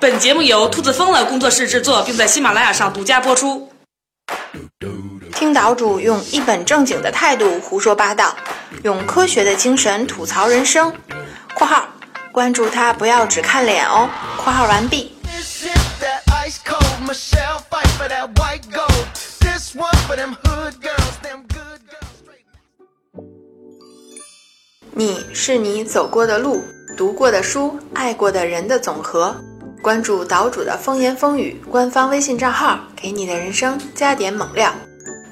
本节目由兔子疯了工作室制作，并在喜马拉雅上独家播出。听岛主用一本正经的态度胡说八道，用科学的精神吐槽人生。（括号关注他，不要只看脸哦。）（括号完毕。）你是你走过的路、读过的书、爱过的人的总和。关注岛主的风言风语官方微信账号，给你的人生加点猛料。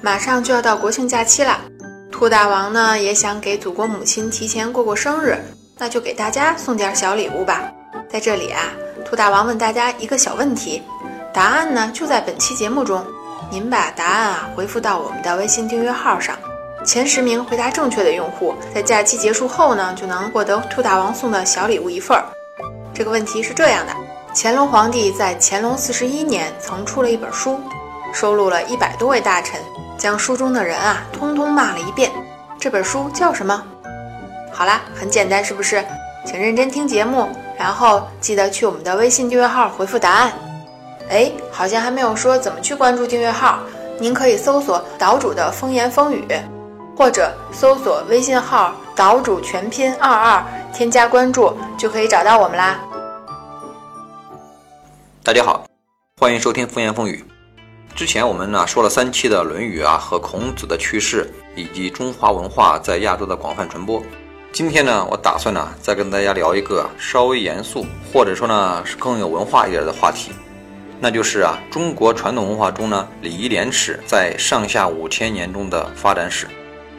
马上就要到国庆假期了，兔大王呢也想给祖国母亲提前过过生日，那就给大家送点小礼物吧。在这里啊，兔大王问大家一个小问题，答案呢就在本期节目中，您把答案啊回复到我们的微信订阅号上，前十名回答正确的用户，在假期结束后呢就能获得兔大王送的小礼物一份儿。这个问题是这样的：乾隆皇帝在乾隆四十一年曾出了一本书，收录了一百多位大臣。将书中的人啊，通通骂了一遍。这本书叫什么？好啦，很简单，是不是？请认真听节目，然后记得去我们的微信订阅号回复答案。哎，好像还没有说怎么去关注订阅号。您可以搜索“岛主的风言风语”，或者搜索微信号“岛主全拼二二”，添加关注就可以找到我们啦。大家好，欢迎收听《风言风语》。之前我们呢说了三期的《论语》啊和孔子的去世，以及中华文化在亚洲的广泛传播。今天呢，我打算呢再跟大家聊一个稍微严肃，或者说呢是更有文化一点的话题，那就是啊中国传统文化中呢礼义廉耻在上下五千年中的发展史。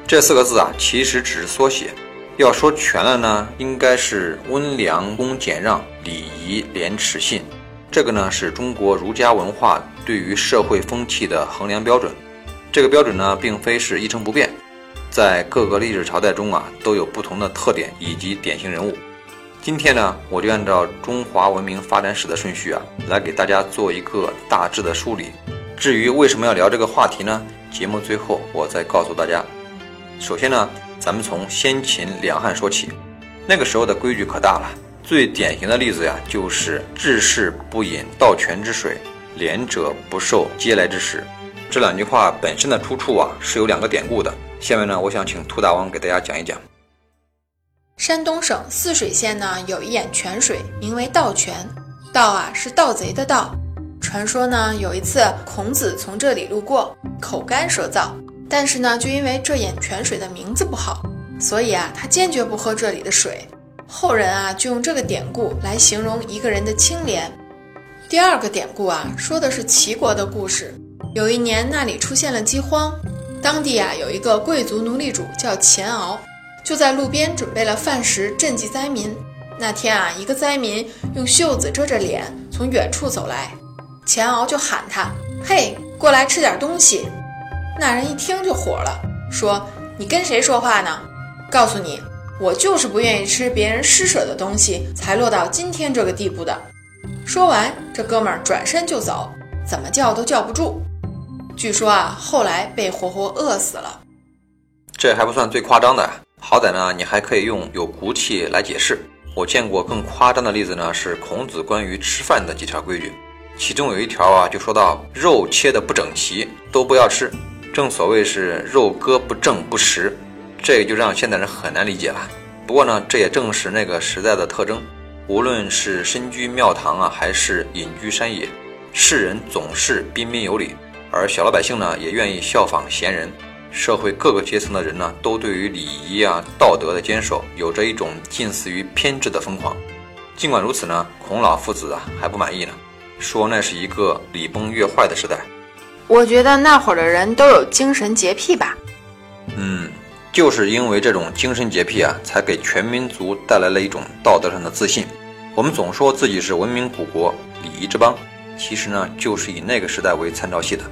这四个字啊其实只是缩写，要说全了呢，应该是温良恭俭让、礼仪廉耻信。这个呢是中国儒家文化对于社会风气的衡量标准，这个标准呢并非是一成不变，在各个历史朝代中啊都有不同的特点以及典型人物。今天呢我就按照中华文明发展史的顺序啊来给大家做一个大致的梳理。至于为什么要聊这个话题呢？节目最后我再告诉大家。首先呢咱们从先秦两汉说起，那个时候的规矩可大了。最典型的例子呀，就是“治世不饮盗泉之水，廉者不受嗟来之食”。这两句话本身的出处啊，是有两个典故的。下面呢，我想请兔大王给大家讲一讲。山东省泗水县呢，有一眼泉水，名为盗泉。盗啊，是盗贼的盗。传说呢，有一次孔子从这里路过，口干舌燥，但是呢，就因为这眼泉水的名字不好，所以啊，他坚决不喝这里的水。后人啊，就用这个典故来形容一个人的清廉。第二个典故啊，说的是齐国的故事。有一年，那里出现了饥荒，当地啊有一个贵族奴隶主叫钱敖，就在路边准备了饭食赈济灾民。那天啊，一个灾民用袖子遮着脸从远处走来，钱敖就喊他：“嘿，过来吃点东西。”那人一听就火了，说：“你跟谁说话呢？告诉你。”我就是不愿意吃别人施舍的东西，才落到今天这个地步的。说完，这哥们儿转身就走，怎么叫都叫不住。据说啊，后来被活活饿死了。这还不算最夸张的，好歹呢，你还可以用有骨气来解释。我见过更夸张的例子呢，是孔子关于吃饭的几条规矩，其中有一条啊，就说到肉切的不整齐都不要吃，正所谓是肉割不正不食。这个就让现代人很难理解了。不过呢，这也正是那个时代的特征。无论是身居庙堂啊，还是隐居山野，世人总是彬彬有礼，而小老百姓呢，也愿意效仿贤人。社会各个阶层的人呢，都对于礼仪啊、道德的坚守，有着一种近似于偏执的疯狂。尽管如此呢，孔老夫子啊还不满意呢，说那是一个礼崩乐坏的时代。我觉得那会儿的人都有精神洁癖吧。嗯。就是因为这种精神洁癖啊，才给全民族带来了一种道德上的自信。我们总说自己是文明古国、礼仪之邦，其实呢，就是以那个时代为参照系的。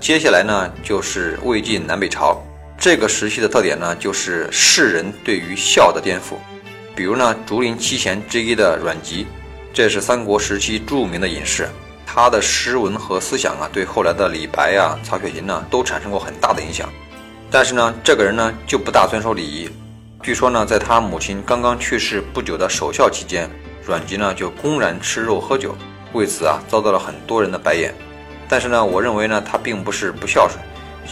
接下来呢，就是魏晋南北朝这个时期的特点呢，就是世人对于孝的颠覆。比如呢，竹林七贤之一的阮籍，这是三国时期著名的隐士，他的诗文和思想啊，对后来的李白啊、曹雪芹呢，都产生过很大的影响。但是呢，这个人呢就不大遵守礼仪。据说呢，在他母亲刚刚去世不久的守孝期间，阮籍呢就公然吃肉喝酒，为此啊遭到了很多人的白眼。但是呢，我认为呢他并不是不孝顺，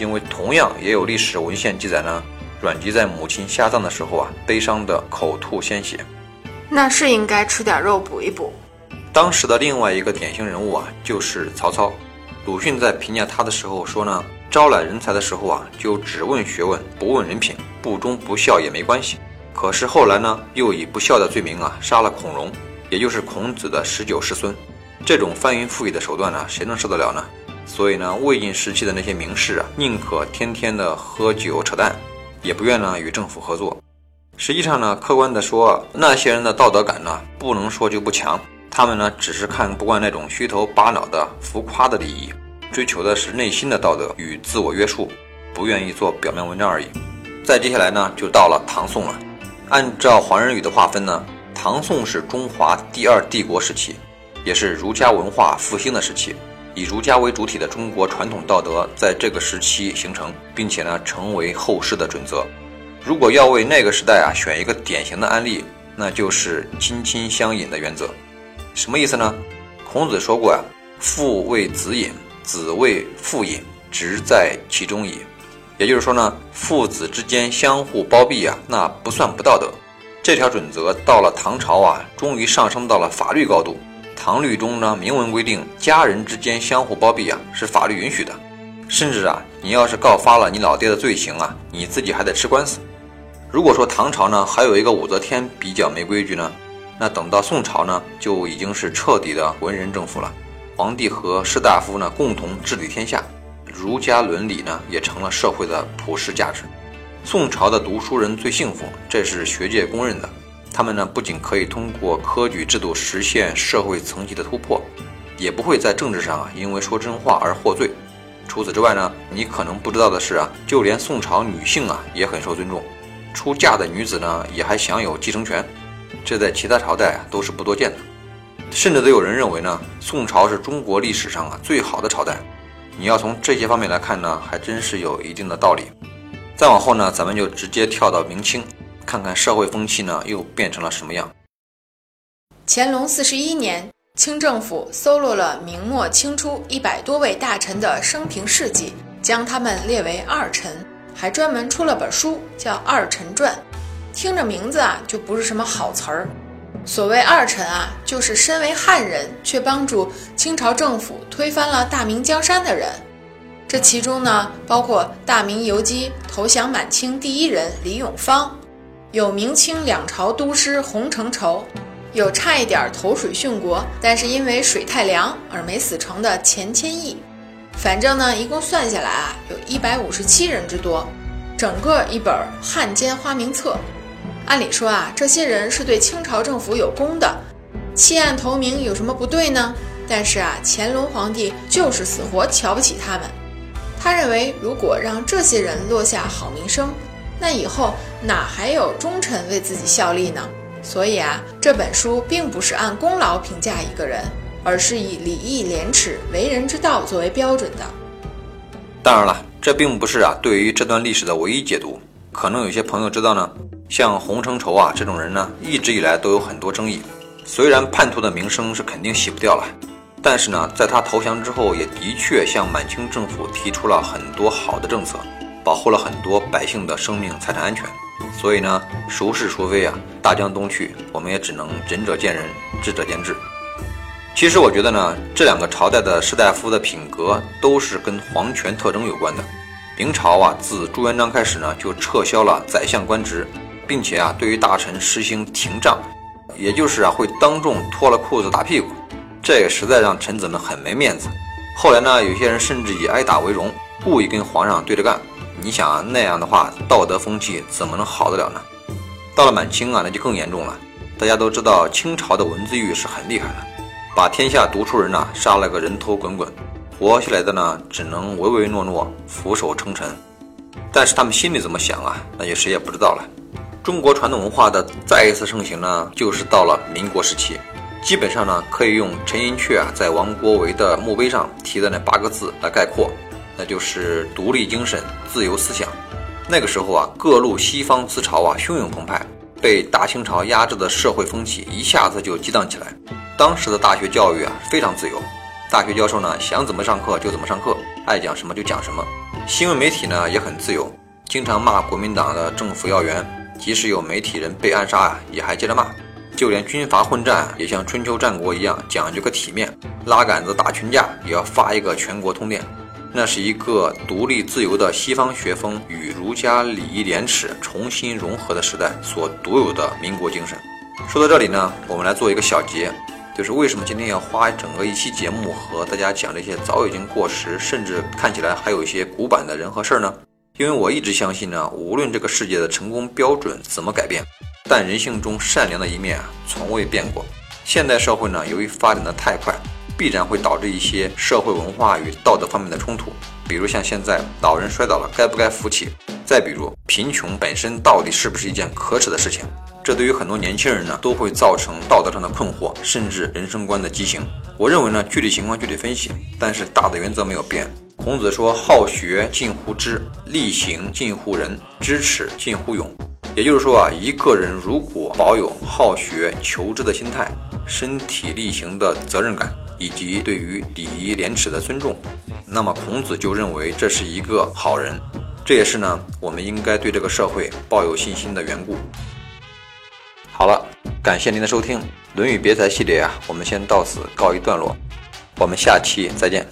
因为同样也有历史文献记载呢，阮籍在母亲下葬的时候啊，悲伤的口吐鲜血。那是应该吃点肉补一补。当时的另外一个典型人物啊，就是曹操。鲁迅在评价他的时候说呢，招揽人才的时候啊，就只问学问，不问人品，不忠不孝也没关系。可是后来呢，又以不孝的罪名啊，杀了孔融，也就是孔子的十九世孙。这种翻云覆雨的手段呢，谁能受得了呢？所以呢，魏晋时期的那些名士啊，宁可天天的喝酒扯淡，也不愿呢与政府合作。实际上呢，客观的说，那些人的道德感呢，不能说就不强。他们呢，只是看不惯那种虚头巴脑的浮夸的利益，追求的是内心的道德与自我约束，不愿意做表面文章而已。再接下来呢，就到了唐宋了。按照黄仁宇的划分呢，唐宋是中华第二帝国时期，也是儒家文化复兴的时期。以儒家为主体的中国传统道德在这个时期形成，并且呢，成为后世的准则。如果要为那个时代啊选一个典型的案例，那就是亲亲相隐的原则。什么意思呢？孔子说过呀：“父为子隐，子为父隐，直在其中矣。”也就是说呢，父子之间相互包庇啊，那不算不道德。这条准则到了唐朝啊，终于上升到了法律高度。唐律中呢，明文规定，家人之间相互包庇啊，是法律允许的。甚至啊，你要是告发了你老爹的罪行啊，你自己还得吃官司。如果说唐朝呢，还有一个武则天比较没规矩呢？那等到宋朝呢，就已经是彻底的文人政府了。皇帝和士大夫呢，共同治理天下，儒家伦理呢，也成了社会的普世价值。宋朝的读书人最幸福，这是学界公认的。他们呢，不仅可以通过科举制度实现社会层级的突破，也不会在政治上啊，因为说真话而获罪。除此之外呢，你可能不知道的是啊，就连宋朝女性啊，也很受尊重，出嫁的女子呢，也还享有继承权。这在其他朝代啊都是不多见的，甚至都有人认为呢，宋朝是中国历史上啊最好的朝代。你要从这些方面来看呢，还真是有一定的道理。再往后呢，咱们就直接跳到明清，看看社会风气呢又变成了什么样。乾隆四十一年，清政府搜罗了明末清初一百多位大臣的生平事迹，将他们列为二臣，还专门出了本书，叫《二臣传》。听着名字啊，就不是什么好词儿。所谓二臣啊，就是身为汉人却帮助清朝政府推翻了大明江山的人。这其中呢，包括大明游击投降满清第一人李永芳，有明清两朝都师洪承畴，有差一点投水殉国，但是因为水太凉而没死成的钱谦益。反正呢，一共算下来啊，有一百五十七人之多。整个一本《汉奸花名册》。按理说啊，这些人是对清朝政府有功的，弃暗投明有什么不对呢？但是啊，乾隆皇帝就是死活瞧不起他们。他认为，如果让这些人落下好名声，那以后哪还有忠臣为自己效力呢？所以啊，这本书并不是按功劳评价一个人，而是以礼义廉耻、为人之道作为标准的。当然了，这并不是啊对于这段历史的唯一解读。可能有些朋友知道呢。像洪承畴啊这种人呢，一直以来都有很多争议。虽然叛徒的名声是肯定洗不掉了，但是呢，在他投降之后，也的确向满清政府提出了很多好的政策，保护了很多百姓的生命财产安全。所以呢，孰是孰非啊？大江东去，我们也只能仁者见仁，智者见智。其实我觉得呢，这两个朝代的士大夫的品格都是跟皇权特征有关的。明朝啊，自朱元璋开始呢，就撤销了宰相官职。并且啊，对于大臣实行廷杖，也就是啊，会当众脱了裤子打屁股，这也实在让臣子们很没面子。后来呢，有些人甚至以挨打为荣，故意跟皇上对着干。你想啊，那样的话，道德风气怎么能好得了呢？到了满清啊，那就更严重了。大家都知道，清朝的文字狱是很厉害的，把天下读书人呐杀了个人头滚滚，活下来的呢，只能唯唯诺诺，俯首称臣。但是他们心里怎么想啊，那就谁也不知道了。中国传统文化的再一次盛行呢，就是到了民国时期。基本上呢，可以用陈寅恪啊在王国维的墓碑上提的那八个字来概括，那就是独立精神、自由思想。那个时候啊，各路西方思潮啊汹涌澎湃，被大清朝压制的社会风气一下子就激荡起来。当时的大学教育啊非常自由，大学教授呢想怎么上课就怎么上课，爱讲什么就讲什么。新闻媒体呢也很自由，经常骂国民党的政府要员，即使有媒体人被暗杀啊，也还接着骂。就连军阀混战也像春秋战国一样讲究个体面，拉杆子打群架也要发一个全国通电。那是一个独立自由的西方学风与儒家礼义廉耻重新融合的时代所独有的民国精神。说到这里呢，我们来做一个小结，就是为什么今天要花整个一期节目和大家讲这些早已经过时，甚至看起来还有一些古板的人和事儿呢？因为我一直相信呢，无论这个世界的成功标准怎么改变，但人性中善良的一面啊，从未变过。现代社会呢，由于发展的太快。必然会导致一些社会文化与道德方面的冲突，比如像现在老人摔倒了该不该扶起？再比如贫穷本身到底是不是一件可耻的事情？这对于很多年轻人呢都会造成道德上的困惑，甚至人生观的畸形。我认为呢具体情况具体分析，但是大的原则没有变。孔子说：“好学近乎知，力行近乎仁，知耻近乎勇。”也就是说啊，一个人如果保有好学求知的心态，身体力行的责任感。以及对于礼仪廉耻的尊重，那么孔子就认为这是一个好人，这也是呢我们应该对这个社会抱有信心的缘故。好了，感谢您的收听，《论语别裁》系列啊，我们先到此告一段落，我们下期再见。